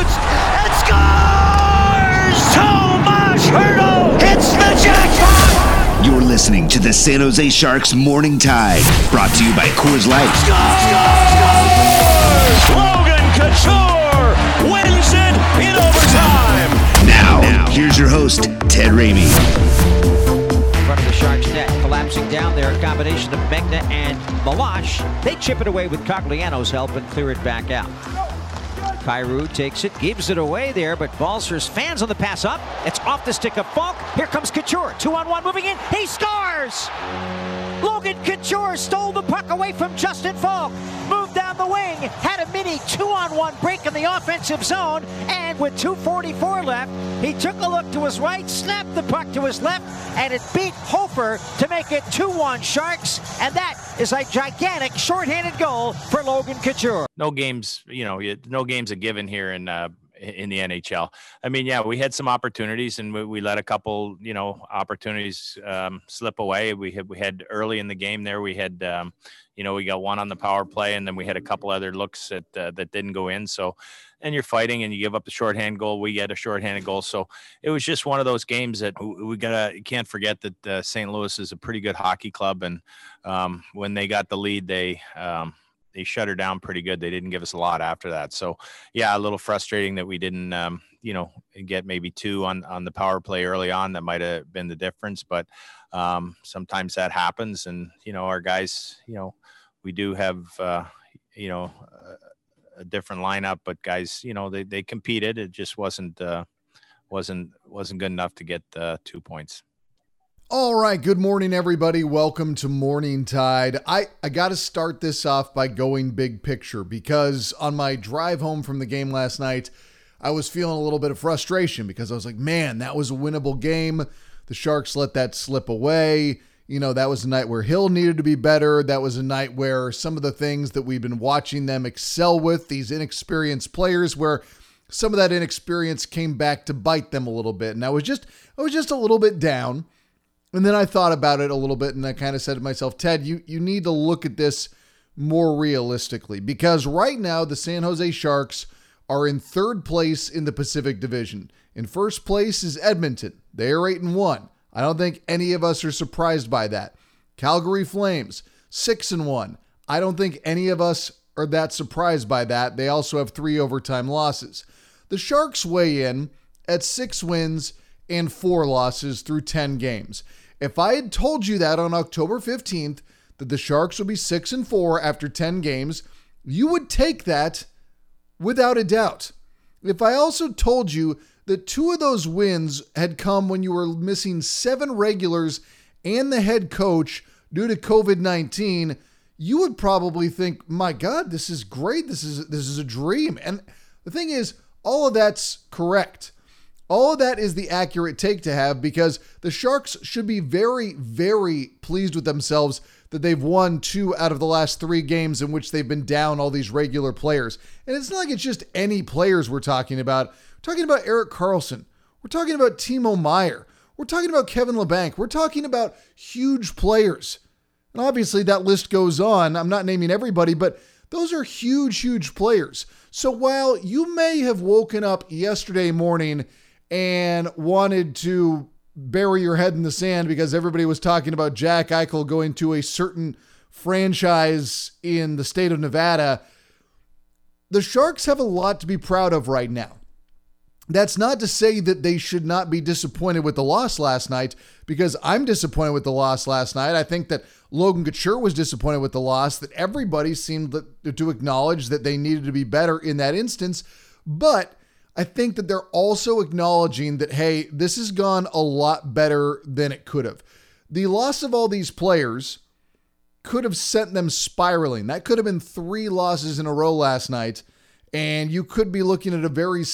Shoots and scores! Tomas Hertl hits the jackpot! You're listening to the San Jose Sharks Morning Tide, brought to you by Coors Light. Scores! Logan Couture wins it in overtime! Now, here's your host, Ted Ramey. in front of the Sharks net. Collapsing down there, a combination of Megna and Meloche. They chip it away with Cogliano's help and clear it back out. Cairo takes it, gives it away there, but Balsers fans on the pass up. It's off the stick of Falk. Here comes Couture. Two on one moving in. He scores! Logan Couture stole the puck away from Justin Falk. Down the wing, had a mini two on one break in the offensive zone, and with 2.44 left, he took a look to his right, snapped the puck to his left, and it beat Hofer to make it 2 1 Sharks. And that is a gigantic shorthanded goal for Logan Couture. no games, you know, no games are given here in uh, in the NHL. I mean, yeah, we had some opportunities, and we, we let a couple, you know, opportunities um, slip away. We had we had early in the game there. We had, um, you know, we got one on the power play, and then we had a couple other looks that uh, that didn't go in. So, and you're fighting, and you give up a shorthand goal. We get a shorthanded goal. So it was just one of those games that we gotta can't forget that uh, St. Louis is a pretty good hockey club, and um, when they got the lead, they um, they shut her down pretty good. They didn't give us a lot after that. So yeah, a little frustrating that we didn't, um, you know, get maybe two on on the power play early on. That might have been the difference, but um, sometimes that happens. And you know, our guys, you know, we do have, uh, you know, a, a different lineup, but guys, you know, they they competed. It just wasn't uh, wasn't wasn't good enough to get uh, two points. All right, good morning, everybody. Welcome to Morning Tide. I, I got to start this off by going big picture because on my drive home from the game last night, I was feeling a little bit of frustration because I was like, man, that was a winnable game. The Sharks let that slip away. You know, that was a night where Hill needed to be better. That was a night where some of the things that we've been watching them excel with, these inexperienced players, where some of that inexperience came back to bite them a little bit. And I was just I was just a little bit down. And then I thought about it a little bit and I kind of said to myself, Ted, you, you need to look at this more realistically because right now the San Jose Sharks are in third place in the Pacific Division. In first place is Edmonton. They are 8 and 1. I don't think any of us are surprised by that. Calgary Flames, 6 and 1. I don't think any of us are that surprised by that. They also have 3 overtime losses. The Sharks weigh in at 6 wins and 4 losses through 10 games. If I had told you that on October 15th that the Sharks would be 6 and 4 after 10 games, you would take that without a doubt. If I also told you that two of those wins had come when you were missing seven regulars and the head coach due to COVID 19, you would probably think, my God, this is great. This is this is a dream. And the thing is, all of that's correct. All of that is the accurate take to have because the Sharks should be very, very pleased with themselves that they've won two out of the last three games in which they've been down all these regular players. And it's not like it's just any players we're talking about. We're talking about Erik Karlsson. We're talking about Timo Meier. We're talking about Kevin Labanc. We're talking about huge players. And obviously that list goes on. I'm not naming everybody, but those are huge, huge players. So while you may have woken up yesterday morning and wanted to bury your head in the sand because everybody was talking about Jack Eichel going to a certain franchise in the state of Nevada, the Sharks have a lot to be proud of right now. That's not to say that they should not be disappointed with the loss last night, because I'm disappointed with the loss last night. I think that Logan Couture was disappointed with the loss, that everybody seemed to acknowledge that they needed to be better in that instance. But I think that they're also acknowledging that, hey, this has gone a lot better than it could have. The loss of all these players could have sent them spiraling. That could have been three losses in a row last night. And you could be looking at a very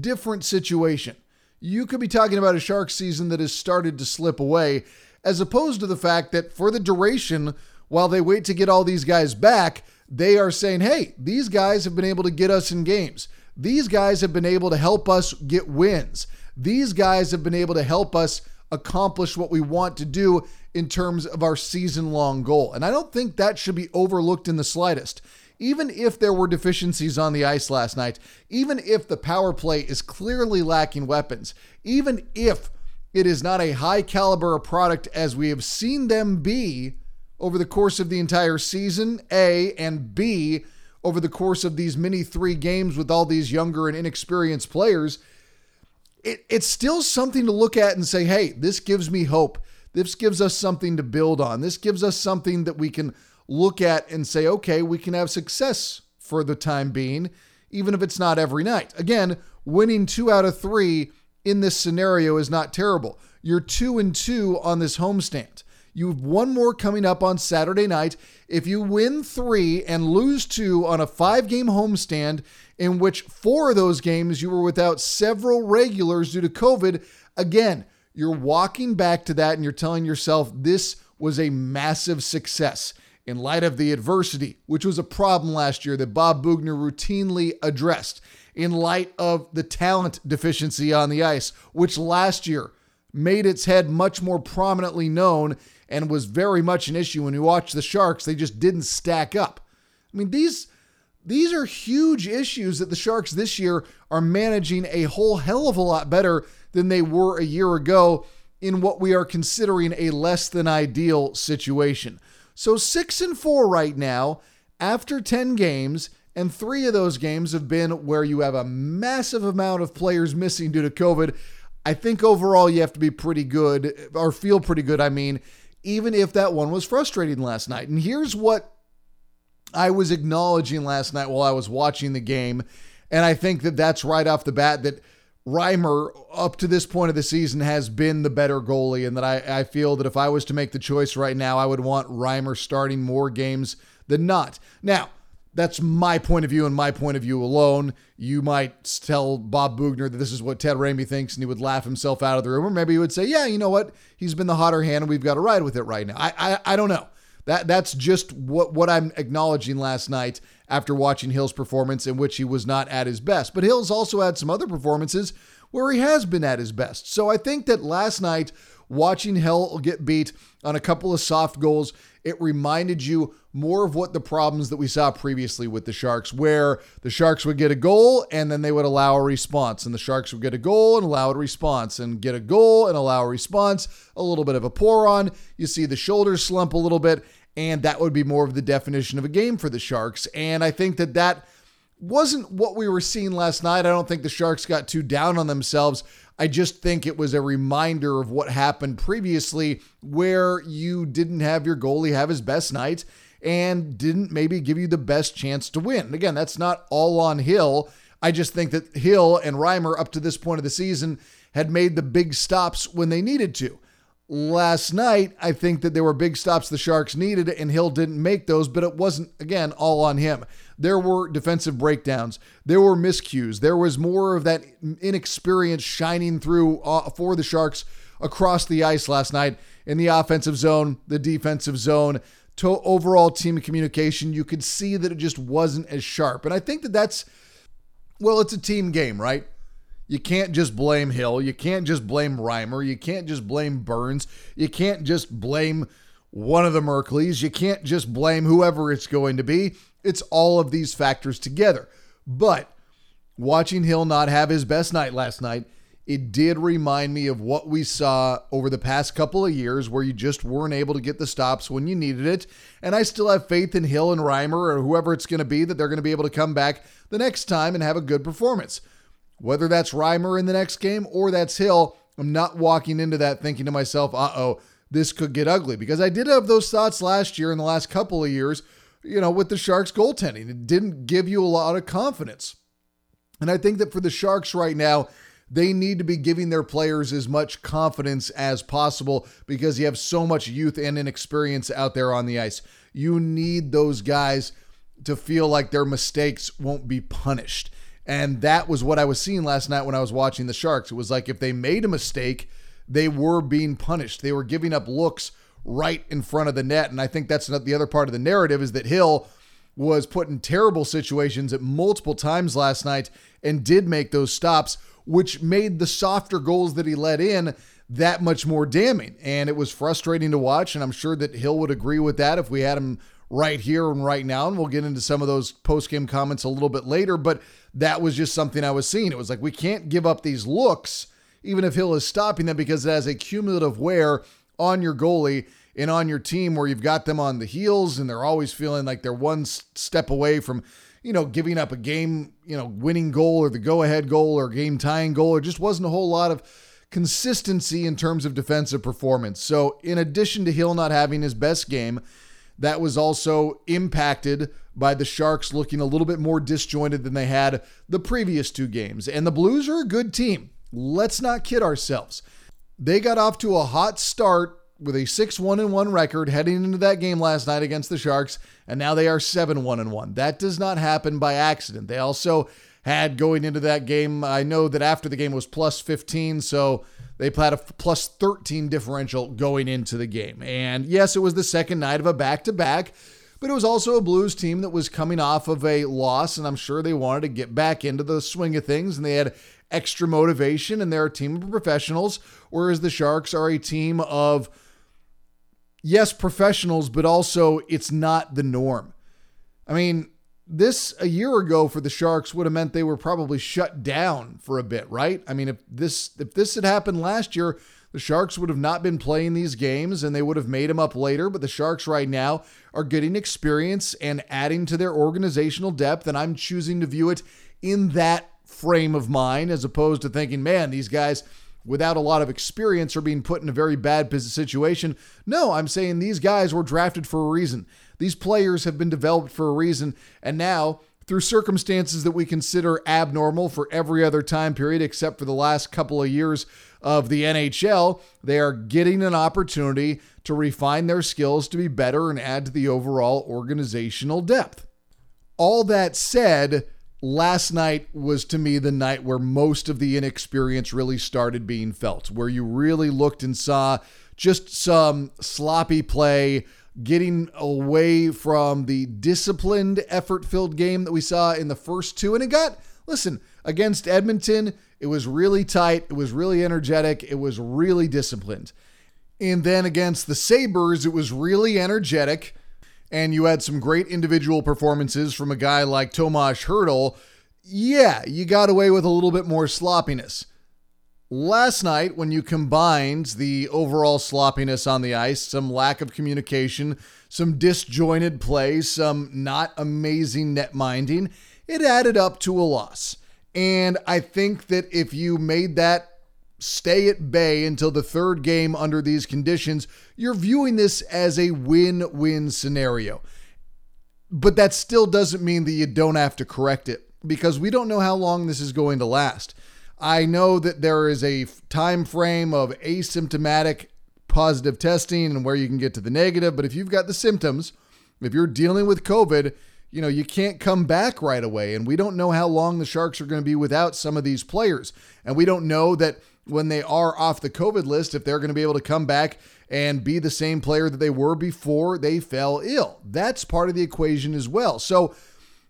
different situation. You could be talking about a Shark season that has started to slip away, as opposed to the fact that for the duration, while they wait to get all these guys back, they are saying, hey, these guys have been able to get us in games. These guys have been able to help us get wins. These guys have been able to help us accomplish what we want to do in terms of our season long goal. And I don't think that should be overlooked in the slightest. Even if there were deficiencies on the ice last night, even if the power play is clearly lacking weapons, even if it is not a high caliber product as we have seen them be over the course of the entire season, A, and B, over the course of these mini three games with all these younger and inexperienced players, it, it's still something to look at and say, hey, this gives me hope. This gives us something to build on. This gives us something that we can look at and say, okay, we can have success for the time being, even if it's not every night. Again, winning two out of three in this scenario is not terrible. You're two and two on this homestand. You have one more coming up on Saturday night. If you win three and lose two on a five game homestand, in which four of those games you were without several regulars due to COVID, again, you're walking back to that and you're telling yourself this was a massive success in light of the adversity, which was a problem last year that Bob Boughner routinely addressed, in light of the talent deficiency on the ice, which last year made its head much more prominently known and was very much an issue when you watch the Sharks. They just didn't stack up. I mean, these these are huge issues that the Sharks this year are managing a whole hell of a lot better than they were a year ago in what we are considering a less than ideal situation. So 6 and 4 right now after 10 games and 3 of those games have been where you have a massive amount of players missing due to COVID. I think overall you have to be pretty good or feel pretty good, I mean, even if that one was frustrating last night. And here's what I was acknowledging last night while I was watching the game. And I think that that's right off the bat that Reimer, up to this point of the season, has been the better goalie. And that I, I feel that if I was to make the choice right now, I would want Reimer starting more games than not. Now, that's my point of view and my point of view alone. You might tell Bob Boughner that this is what Ted Ramey thinks and he would laugh himself out of the room. Or maybe he would say, yeah, you know what? He's been the hotter hand and we've got to ride with it right now. I, I, I don't know. That That's just what, what I'm acknowledging last night after watching Hill's performance in which he was not at his best. But Hill's also had some other performances where he has been at his best. So I think that last night, watching Hill get beat on a couple of soft goals, it reminded you more of what the problems that we saw previously with the Sharks, where the Sharks would get a goal and then they would allow a response, and the Sharks would get a goal and allow a response, and get a goal and allow a response, a little bit of a pour on. You see the shoulders slump a little bit, and that would be more of the definition of a game for the Sharks. And I think that that wasn't what we were seeing last night. I don't think the Sharks got too down on themselves. I just think it was a reminder of what happened previously where you didn't have your goalie have his best night and didn't maybe give you the best chance to win. Again, that's not all on Hill. I just think that Hill and Reimer up to this point of the season had made the big stops when they needed to. Last night, I think that there were big stops the Sharks needed, and Hill didn't make those, but it wasn't, again, all on him. There were defensive breakdowns. There were miscues. There was more of that inexperience shining through uh, for the Sharks across the ice last night in the offensive zone, the defensive zone, to overall team communication. You could see that it just wasn't as sharp. And I think that that's, well, it's a team game, right? You can't just blame Hill. You can't just blame Reimer. You can't just blame Burns. You can't just blame one of the Merkleys. You can't just blame whoever it's going to be. It's all of these factors together. But watching Hill not have his best night last night, it did remind me of what we saw over the past couple of years where you just weren't able to get the stops when you needed it. And I still have faith in Hill and Reimer or whoever it's going to be that they're going to be able to come back the next time and have a good performance. Whether that's Reimer in the next game or that's Hill, I'm not walking into that thinking to myself, uh oh, this could get ugly. Because I did have those thoughts last year in the last couple of years, you know, with the Sharks goaltending. It didn't give you a lot of confidence. And I think that for the Sharks right now, they need to be giving their players as much confidence as possible because you have so much youth and inexperience out there on the ice. You need those guys to feel like their mistakes won't be punished. And that was what I was seeing last night when I was watching the Sharks. It was like if they made a mistake, they were being punished. They were giving up looks right in front of the net. And I think that's the other part of the narrative is that Hill was put in terrible situations at multiple times last night and did make those stops, which made the softer goals that he let in that much more damning. And it was frustrating to watch. And I'm sure that Hill would agree with that if we had him right here and right now. And we'll get into some of those post game comments a little bit later. But that was just something I was seeing. It was like, we can't give up these looks, even if Hill is stopping them, because it has a cumulative wear on your goalie and on your team where you've got them on the heels and they're always feeling like they're one step away from, you know, giving up a game, you know, winning goal or the go ahead goal or game tying goal. There just wasn't a whole lot of consistency in terms of defensive performance. So, in addition to Hill not having his best game, that was also impacted by the Sharks looking a little bit more disjointed than they had the previous two games. And the Blues are a good team. Let's not kid ourselves. They got off to a hot start with a 6-1 1 record heading into that game last night against the Sharks, and now they are 7-1 1. That does not happen by accident. They also had going into that game, I know that after the game was plus 15, so they had a plus 13 differential going into the game. And yes, it was the second night of a back to back, but it was also a Blues team that was coming off of a loss, and I'm sure they wanted to get back into the swing of things, and they had extra motivation, and they're a team of professionals, whereas the Sharks are a team of, yes, professionals, but also it's not the norm. I mean, this a year ago for the Sharks would have meant they were probably shut down for a bit, right? I mean, if this if this had happened last year, the Sharks would have not been playing these games and they would have made them up later, but the Sharks right now are getting experience and adding to their organizational depth and I'm choosing to view it in that frame of mind as opposed to thinking, man, these guys without a lot of experience are being put in a very bad situation. No, I'm saying these guys were drafted for a reason. These players have been developed for a reason, and now, through circumstances that we consider abnormal for every other time period except for the last couple of years of the NHL, they are getting an opportunity to refine their skills to be better and add to the overall organizational depth. All that said, last night was to me the night where most of the inexperience really started being felt, where you really looked and saw just some sloppy play, getting away from the disciplined, effort filled game that we saw in the first two. And it got, listen, against Edmonton, it was really tight, it was really energetic, it was really disciplined. And then against the Sabres, it was really energetic. And you had some great individual performances from a guy like Tomas Hertl. Yeah, you got away with a little bit more sloppiness. Last night, when you combined the overall sloppiness on the ice, some lack of communication, some disjointed play, some not amazing net minding, it added up to a loss. And I think that if you made that stay at bay until the third game under these conditions, you're viewing this as a win win scenario. But that still doesn't mean that you don't have to correct it because we don't know how long this is going to last. I know that there is a time frame of asymptomatic positive testing and where you can get to the negative, but if you've got the symptoms, if you're dealing with COVID, you know, you can't come back right away. And we don't know how long the Sharks are going to be without some of these players. And we don't know that when they are off the COVID list, if they're going to be able to come back and be the same player that they were before they fell ill. That's part of the equation as well. So,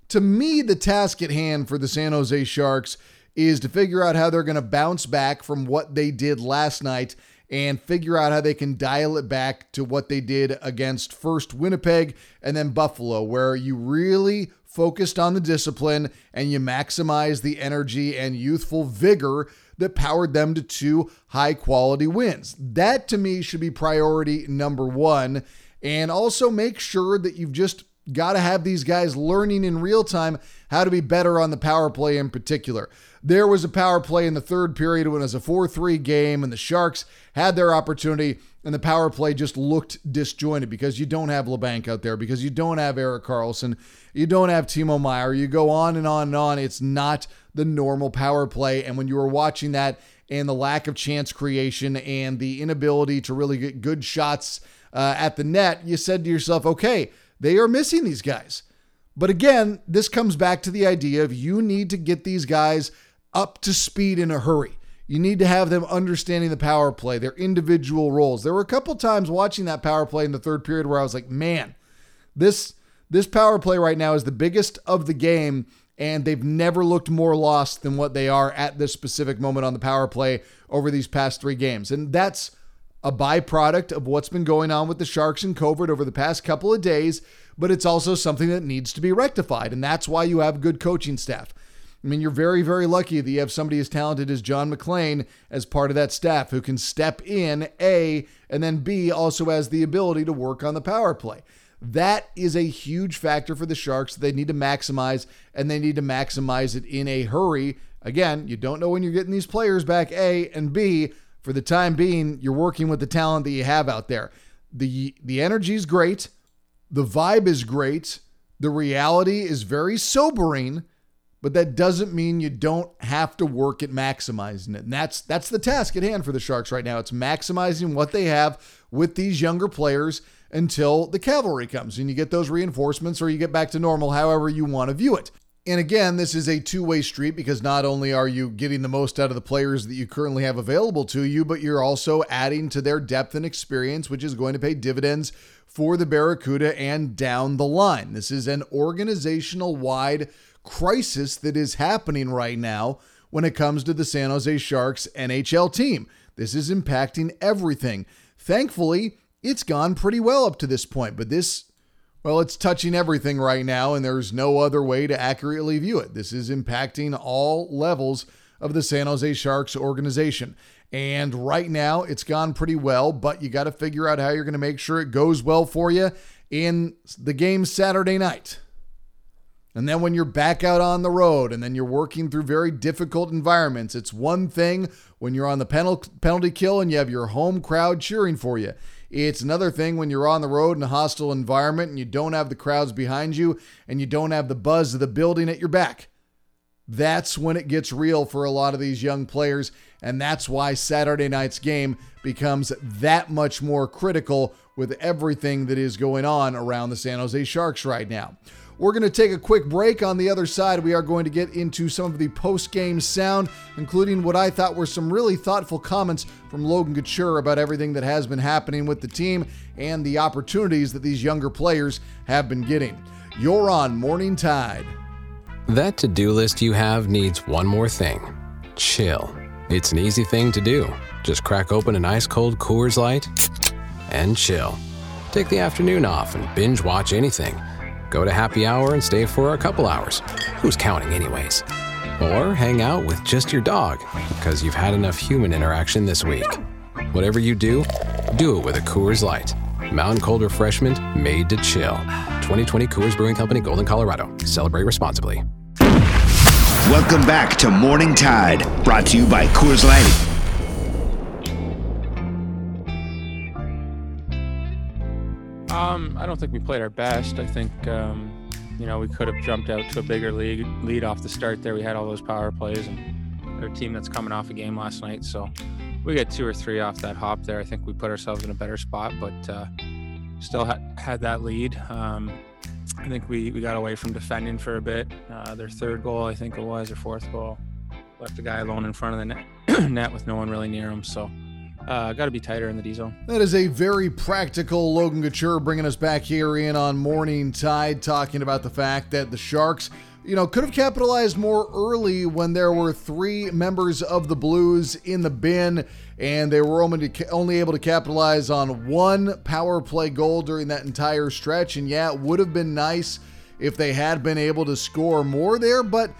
to me, the task at hand for the San Jose Sharks is to figure out how they're going to bounce back from what they did last night and figure out how they can dial it back to what they did against first Winnipeg and then Buffalo, where you really focused on the discipline and you maximize the energy and youthful vigor that powered them to two high quality wins. That to me should be priority number one. And also make sure that you've just got to have these guys learning in real time how to be better on the power play in particular. There was a power play in the third period when it was a 4 3 game, and the Sharks had their opportunity, and the power play just looked disjointed because you don't have Labanc out there, because you don't have Erik Karlsson, you don't have Timo Meier. You go on and on and on. It's not the normal power play. And when you were watching that, and the lack of chance creation and the inability to really get good shots uh, at the net, you said to yourself, okay, they are missing these guys. But again, this comes back to the idea of you need to get these guys up to speed in a hurry. You need to have them understanding the power play, their individual roles. There were a couple times watching that power play in the third period where I was like, man, this this power play right now is the biggest of the game, and they've never looked more lost than what they are at this specific moment on the power play over these past three games. And that's a byproduct of what's been going on with the Sharks and COVID over the past couple of days, but it's also something that needs to be rectified. And that's why you have good coaching staff. I mean, you're very, very lucky that you have somebody as talented as John MacLean as part of that staff who can step in, A, and then B, also has the ability to work on the power play. That is a huge factor for the Sharks. They need to maximize, and they need to maximize it in a hurry. Again, you don't know when you're getting these players back, A, and B, for the time being, you're working with the talent that you have out there. The the energy is great, the vibe is great, the reality is very sobering, but that doesn't mean you don't have to work at maximizing it. And that's that's the task at hand for the Sharks right now. It's maximizing what they have with these younger players until the cavalry comes and you get those reinforcements or you get back to normal, however you want to view it. And again, this is a two way street because not only are you getting the most out of the players that you currently have available to you, but you're also adding to their depth and experience, which is going to pay dividends for the Barracuda and down the line. This is an organizational wide crisis that is happening right now when it comes to the San Jose Sharks NHL team. This is impacting everything. Thankfully, it's gone pretty well up to this point, but this well, it's touching everything right now, and there's no other way to accurately view it. This is impacting all levels of the San Jose Sharks organization. And right now, it's gone pretty well, but you got to figure out how you're going to make sure it goes well for you in the game Saturday night. And then when you're back out on the road and then you're working through very difficult environments, it's one thing when you're on the penalty kill and you have your home crowd cheering for you. It's another thing when you're on the road in a hostile environment and you don't have the crowds behind you and you don't have the buzz of the building at your back. That's when it gets real for a lot of these young players. And that's why Saturday night's game becomes that much more critical with everything that is going on around the San Jose Sharks right now. We're going to take a quick break. On the other side, we are going to get into some of the post game sound, including what I thought were some really thoughtful comments from Logan Couture about everything that has been happening with the team and the opportunities that these younger players have been getting. You're on Morning Tide. That to do list you have needs one more thing chill. It's an easy thing to do. Just crack open an ice cold Coors Light and chill. Take the afternoon off and binge watch anything Go to happy hour and stay for a couple hours. Who's counting, anyways? Or hang out with just your dog because you've had enough human interaction this week. Whatever you do, do it with a Coors Light. Mountain Cold Refreshment made to chill. 2020 Coors Brewing Company, Golden, Colorado. Celebrate responsibly. Welcome back to Morning Tide, brought to you by Coors Light. Um, I don't think we played our best. I think um, you know we could have jumped out to a bigger lead lead off the start there. We had all those power plays and our team that's coming off a game last night, so we got two or three off that hop there. I think we put ourselves in a better spot, but uh, still had had that lead. Um, I think we, we got away from defending for a bit. Uh, their third goal, I think it was, or fourth goal, left a guy alone in front of the net, net with no one really near him. So uh, Got to be tighter in the D zone. That is a very practical Logan Couture bringing us back here in on Morning Tide, talking about the fact that the Sharks, you know, could have capitalized more early when there were three members of the Blues in the bin, and they were only, only able to capitalize on one power play goal during that entire stretch. And yeah, it would have been nice if they had been able to score more there, but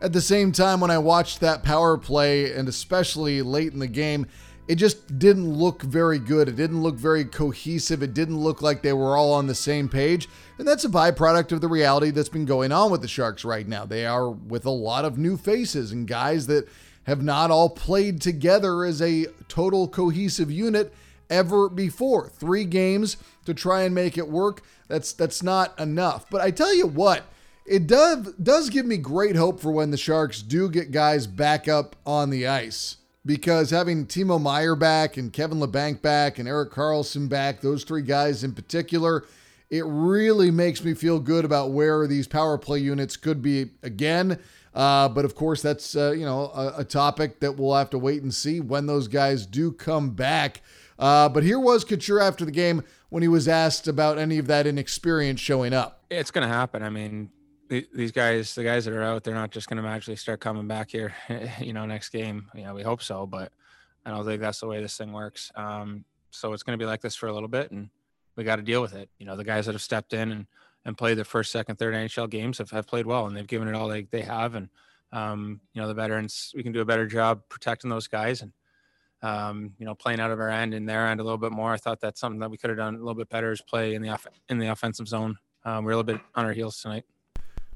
at the same time, when I watched that power play, and especially late in the game, it just didn't look very good. It didn't look very cohesive. It didn't look like they were all on the same page. And that's a byproduct of the reality that's been going on with the Sharks right now. They are with a lot of new faces and guys that have not all played together as a total cohesive unit ever before. Three games to try and make it work. That's that's not enough. But I tell you what, it does does give me great hope for when the Sharks do get guys back up on the ice because having Timo Meier back and Kevin Labanc back and Erik Karlsson back, those three guys in particular, it really makes me feel good about where these power play units could be again. Uh, but of course, that's uh, you know a, a, topic that we'll have to wait and see when those guys do come back. Uh, but here was Couture after the game when he was asked about any of that inexperience showing up. It's going to happen. I mean, these guys, the guys that are out, they're not just going to magically start coming back here, you know, next game. You know, we hope so, but I don't think that's the way this thing works. Um, so it's going to be like this for a little bit, and we got to deal with it. You know, the guys that have stepped in and and played their first, second, third NHL games have, have played well, and they've given it all they they have. And um, you know, the veterans, we can do a better job protecting those guys and um, you know, playing out of our end and their end a little bit more. I thought that's something that we could have done a little bit better is play in the off- in the offensive zone. Um, we're a little bit on our heels tonight.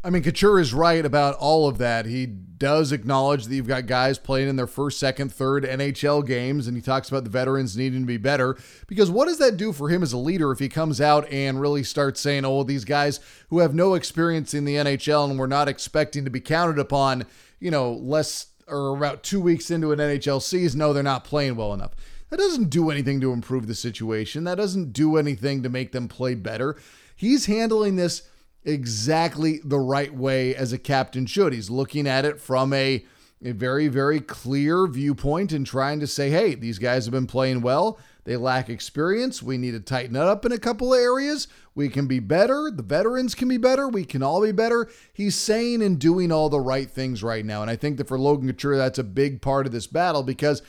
I mean, Couture is right about all of that. He does acknowledge that you've got guys playing in their first, second, third NHL games, and he talks about the veterans needing to be better. Because what does that do for him as a leader if he comes out and really starts saying, oh, these guys who have no experience in the NHL and we're not expecting to be counted upon, you know, less or about two weeks into an NHL season, no, they're not playing well enough. That doesn't do anything to improve the situation. That doesn't do anything to make them play better. He's handling this exactly the right way as a captain should. He's looking at it from a, a very, very clear viewpoint and trying to say, hey, these guys have been playing well. They lack experience. We need to tighten it up in a couple of areas. We can be better. The veterans can be better. We can all be better. He's saying and doing all the right things right now. And I think that for Logan Couture, that's a big part of this battle because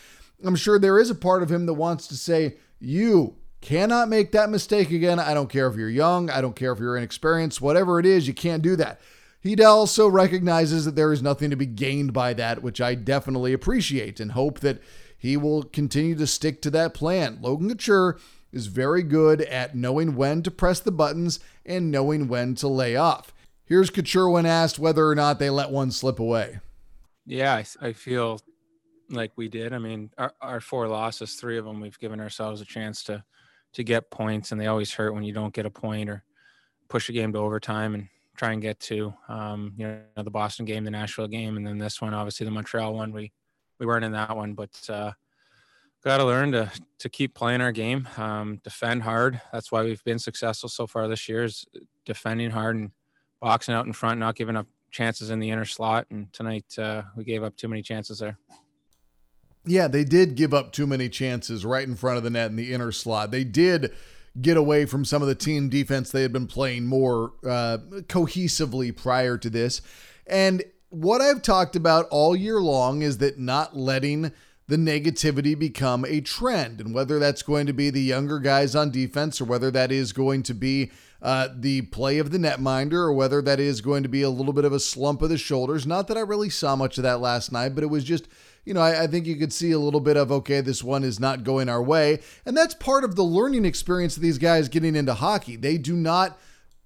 I'm sure there is a part of him that wants to say, you cannot make that mistake again. I don't care if you're young, I don't care if you're inexperienced, whatever it is, you can't do that. He also recognizes that there is nothing to be gained by that, which I definitely appreciate and hope that he will continue to stick to that plan. Logan Couture is very good at knowing when to press the buttons and knowing when to lay off. Here's Couture when asked whether or not they let one slip away. Yeah, I, I feel like we did. I mean, our, our four losses, three of them, we've given ourselves a chance to to get points, and they always hurt when you don't get a point or push a game to overtime and try and get to. Um, you know, the Boston game, the Nashville game, and then this one, obviously the Montreal one. We we weren't in that one, but uh, got to learn to to keep playing our game, um, defend hard. That's why we've been successful so far this year is defending hard and boxing out in front, not giving up chances in the inner slot. And tonight uh, we gave up too many chances there. Yeah, they did give up too many chances right in front of the net in the inner slot. They did get away from some of the team defense they had been playing more uh, cohesively prior to this. And what I've talked about all year long is that not letting the negativity become a trend. And whether that's going to be the younger guys on defense or whether that is going to be uh, the play of the netminder or whether that is going to be a little bit of a slump of the shoulders. Not that I really saw much of that last night, but it was just you know, I, I, think you could see a little bit of, okay, this one is not going our way. And that's part of the learning experience of these guys getting into hockey. They do not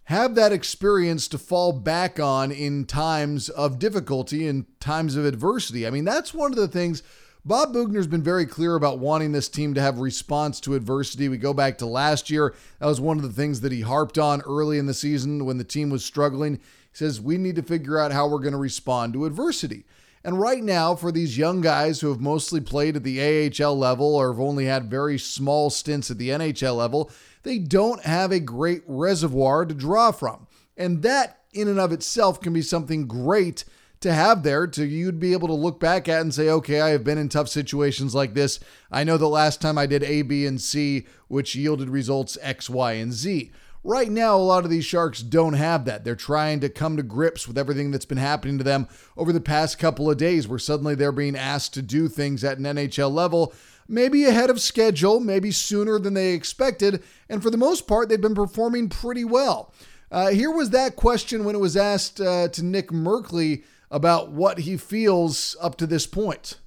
have that experience to fall back on in times of difficulty, in times of adversity. I mean, that's one of the things. Bob Boughner's been very clear about wanting this team to have response to adversity. We go back to last year. That was one of the things that he harped on early in the season when the team was struggling. He says, We need to figure out how we're going to respond to adversity. And right now, for these young guys who have mostly played at the AHL level or have only had very small stints at the NHL level, they don't have a great reservoir to draw from. And that, in and of itself, can be something great to have there to you'd be able to look back at and say, okay, I have been in tough situations like this. I know the last time I did A, B, and C, which yielded results X, Y, and Z. Right now, a lot of these Sharks don't have that. They're trying to come to grips with everything that's been happening to them over the past couple of days, where suddenly they're being asked to do things at an NHL level, maybe ahead of schedule, maybe sooner than they expected. And for the most part, they've been performing pretty well. Uh, here was that question when it was asked uh, to Nick Merkley about what he feels up to this point.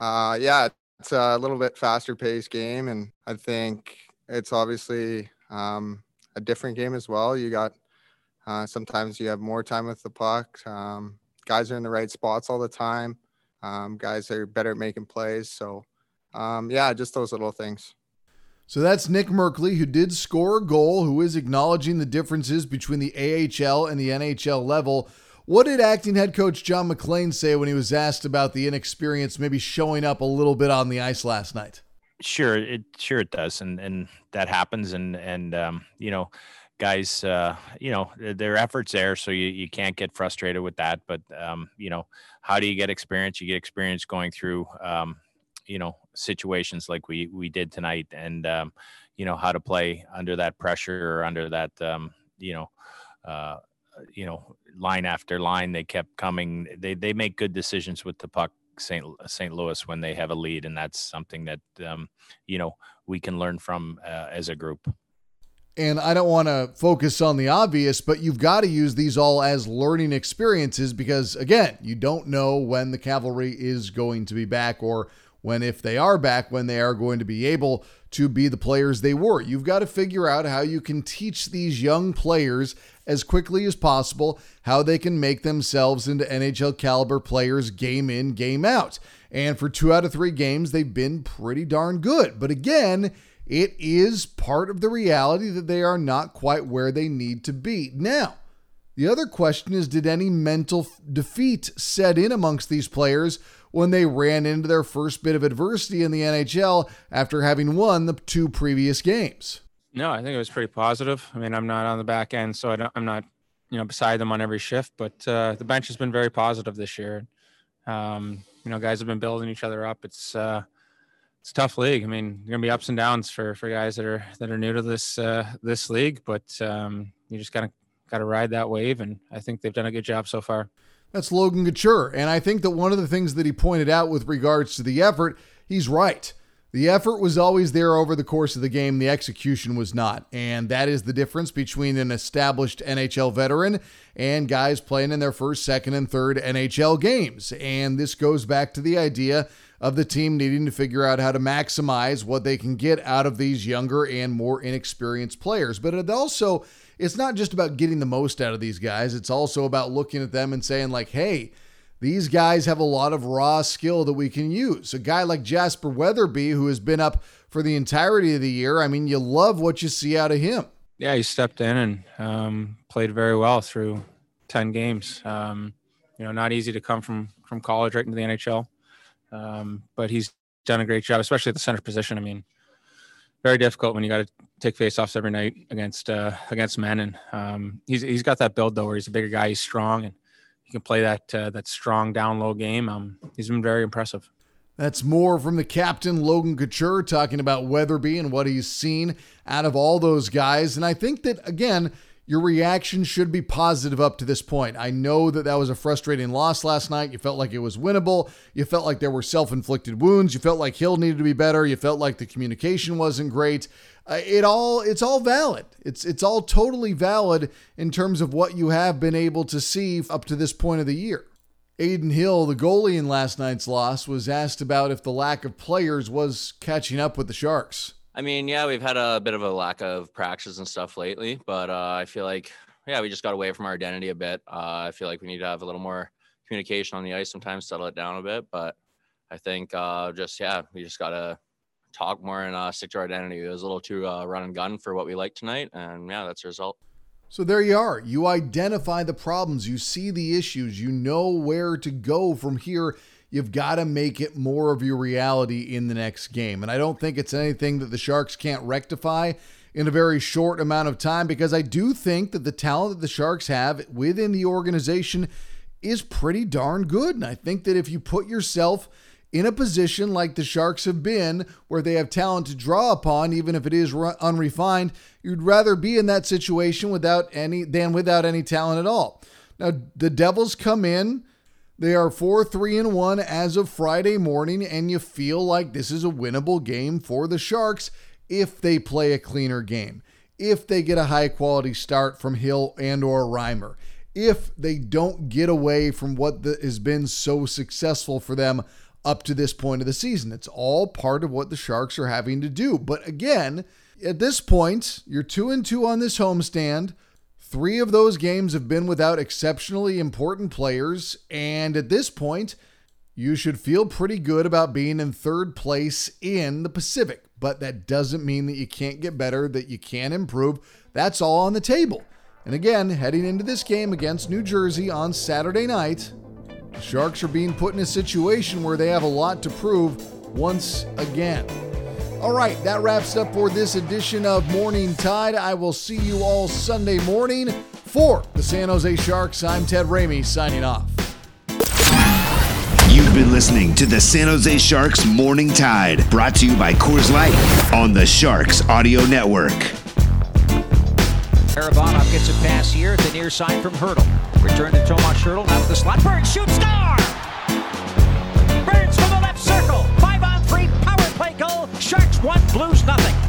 Uh, yeah, it's a little bit faster paced game, and I think it's obviously um, a different game as well. You got uh, sometimes you have more time with the puck. Um, guys are in the right spots all the time. Um, guys are better at making plays. So, um, yeah, just those little things. So that's Nick Merkley, who did score a goal, who is acknowledging the differences between the AHL and the NHL level. What did acting head coach John MacLean say when he was asked about the inexperience maybe showing up a little bit on the ice last night? Sure, it sure it does, and and that happens, and and um, you know, guys, uh, you know, their efforts there, so you, you can't get frustrated with that. But um, you know, how do you get experience? You get experience going through, um, you know, situations like we we did tonight, and um, you know how to play under that pressure or under that, um, you know, uh, you know, line after line. They kept coming. They they make good decisions with the puck. St. St. Louis when they have a lead, and that's something that um, you know we can learn from uh, as a group. And I don't want to focus on the obvious, but you've got to use these all as learning experiences because, again, you don't know when the cavalry is going to be back or when, if they are back, when they are going to be able to be the players they were. You've got to figure out how you can teach these young players as quickly as possible how they can make themselves into NHL caliber players game in, game out. And for two out of three games, they've been pretty darn good. But again, it is part of the reality that they are not quite where they need to be. Now, the other question is Did any mental defeat set in amongst these players when they ran into their first bit of adversity in the NHL after having won the two previous games? No, I think it was pretty positive. I mean, I'm not on the back end, so I am not, you know, beside them on every shift. But uh, the bench has been very positive this year. Um, you know, guys have been building each other up. It's uh, it's tough league. I mean, gonna be ups and downs for for guys that are that are new to this uh, this league, but um, you just gotta gotta ride that wave, and I think they've done a good job so far. That's Logan Couture, and I think that one of the things that he pointed out with regards to the effort, he's right. The effort was always there over the course of the game. The execution was not. And that is the difference between an established NHL veteran and guys playing in their first, second, and third NHL games. And this goes back to the idea of the team needing to figure out how to maximize what they can get out of these younger and more inexperienced players. But it also, it's not just about getting the most out of these guys, it's also about looking at them and saying, like, hey, these guys have a lot of raw skill that we can use. A guy like Jasper Weatherby, who has been up for the entirety of the year, I mean, you love what you see out of him. Yeah, he stepped in and um, played very well through 10 games. Um, you know, not easy to come from from college right into the NHL. Um, but he's done a great job, especially at the center position. I mean, very difficult when you got to take faceoffs every night against uh, against men, and um, he's he's got that build though, where he's a bigger guy, he's strong, and he can play that uh, that strong down low game. Um, he's been very impressive. That's more from the captain, Logan Couture, talking about Weatherby and what he's seen out of all those guys. And I think that, again, your reaction should be positive up to this point. I know that that was a frustrating loss last night. You felt like it was winnable. You felt like there were self inflicted wounds. You felt like Hill needed to be better. You felt like the communication wasn't great. Uh, it all it's all valid. It's it's all totally valid in terms of what you have been able to see up to this point of the year. Adin Hill, the goalie in last night's loss, was asked about if the lack of players was catching up with the Sharks. I mean, yeah, we've had a bit of a lack of practice and stuff lately, but uh, I feel like, yeah, we just got away from our identity a bit. Uh, I feel like we need to have a little more communication on the ice sometimes, settle it down a bit. But I think uh, just, yeah, we just got to talk more and uh, stick to our identity. It was a little too uh, run and gun for what we like tonight. And yeah, that's the result. So there you are. You identify the problems, you see the issues, you know where to go from here You've got to make it more of your reality in the next game. And I don't think it's anything that the Sharks can't rectify in a very short amount of time because I do think that the talent that the Sharks have within the organization is pretty darn good. And I think that if you put yourself in a position like the Sharks have been, where they have talent to draw upon, even if it is unrefined, you'd rather be in that situation without any than without any talent at all. Now, the Devils come in they are 4 3 and 1 as of Friday morning, and you feel like this is a winnable game for the Sharks if they play a cleaner game, if they get a high quality start from Hill and or Reimer, if they don't get away from what the, has been so successful for them up to this point of the season. It's all part of what the Sharks are having to do. But again, at this point, you're 2 and 2 on this homestand. Three of those games have been without exceptionally important players, and at this point, you should feel pretty good about being in third place in the Pacific. But that doesn't mean that you can't get better, that you can't improve. That's all on the table. And again, heading into this game against New Jersey on Saturday night, the Sharks are being put in a situation where they have a lot to prove once again. All right, that wraps up for this edition of Morning Tide. I will see you all Sunday morning for the San Jose Sharks. I'm Ted Ramey signing off. You've been listening to the San Jose Sharks Morning Tide, brought to you by Coors Light on the Sharks Audio Network. Barabanov gets a pass here at the near side from Hertl. Return to Tomas Hertl. Now to the slot. Bird shoots, score! One, Blues nothing.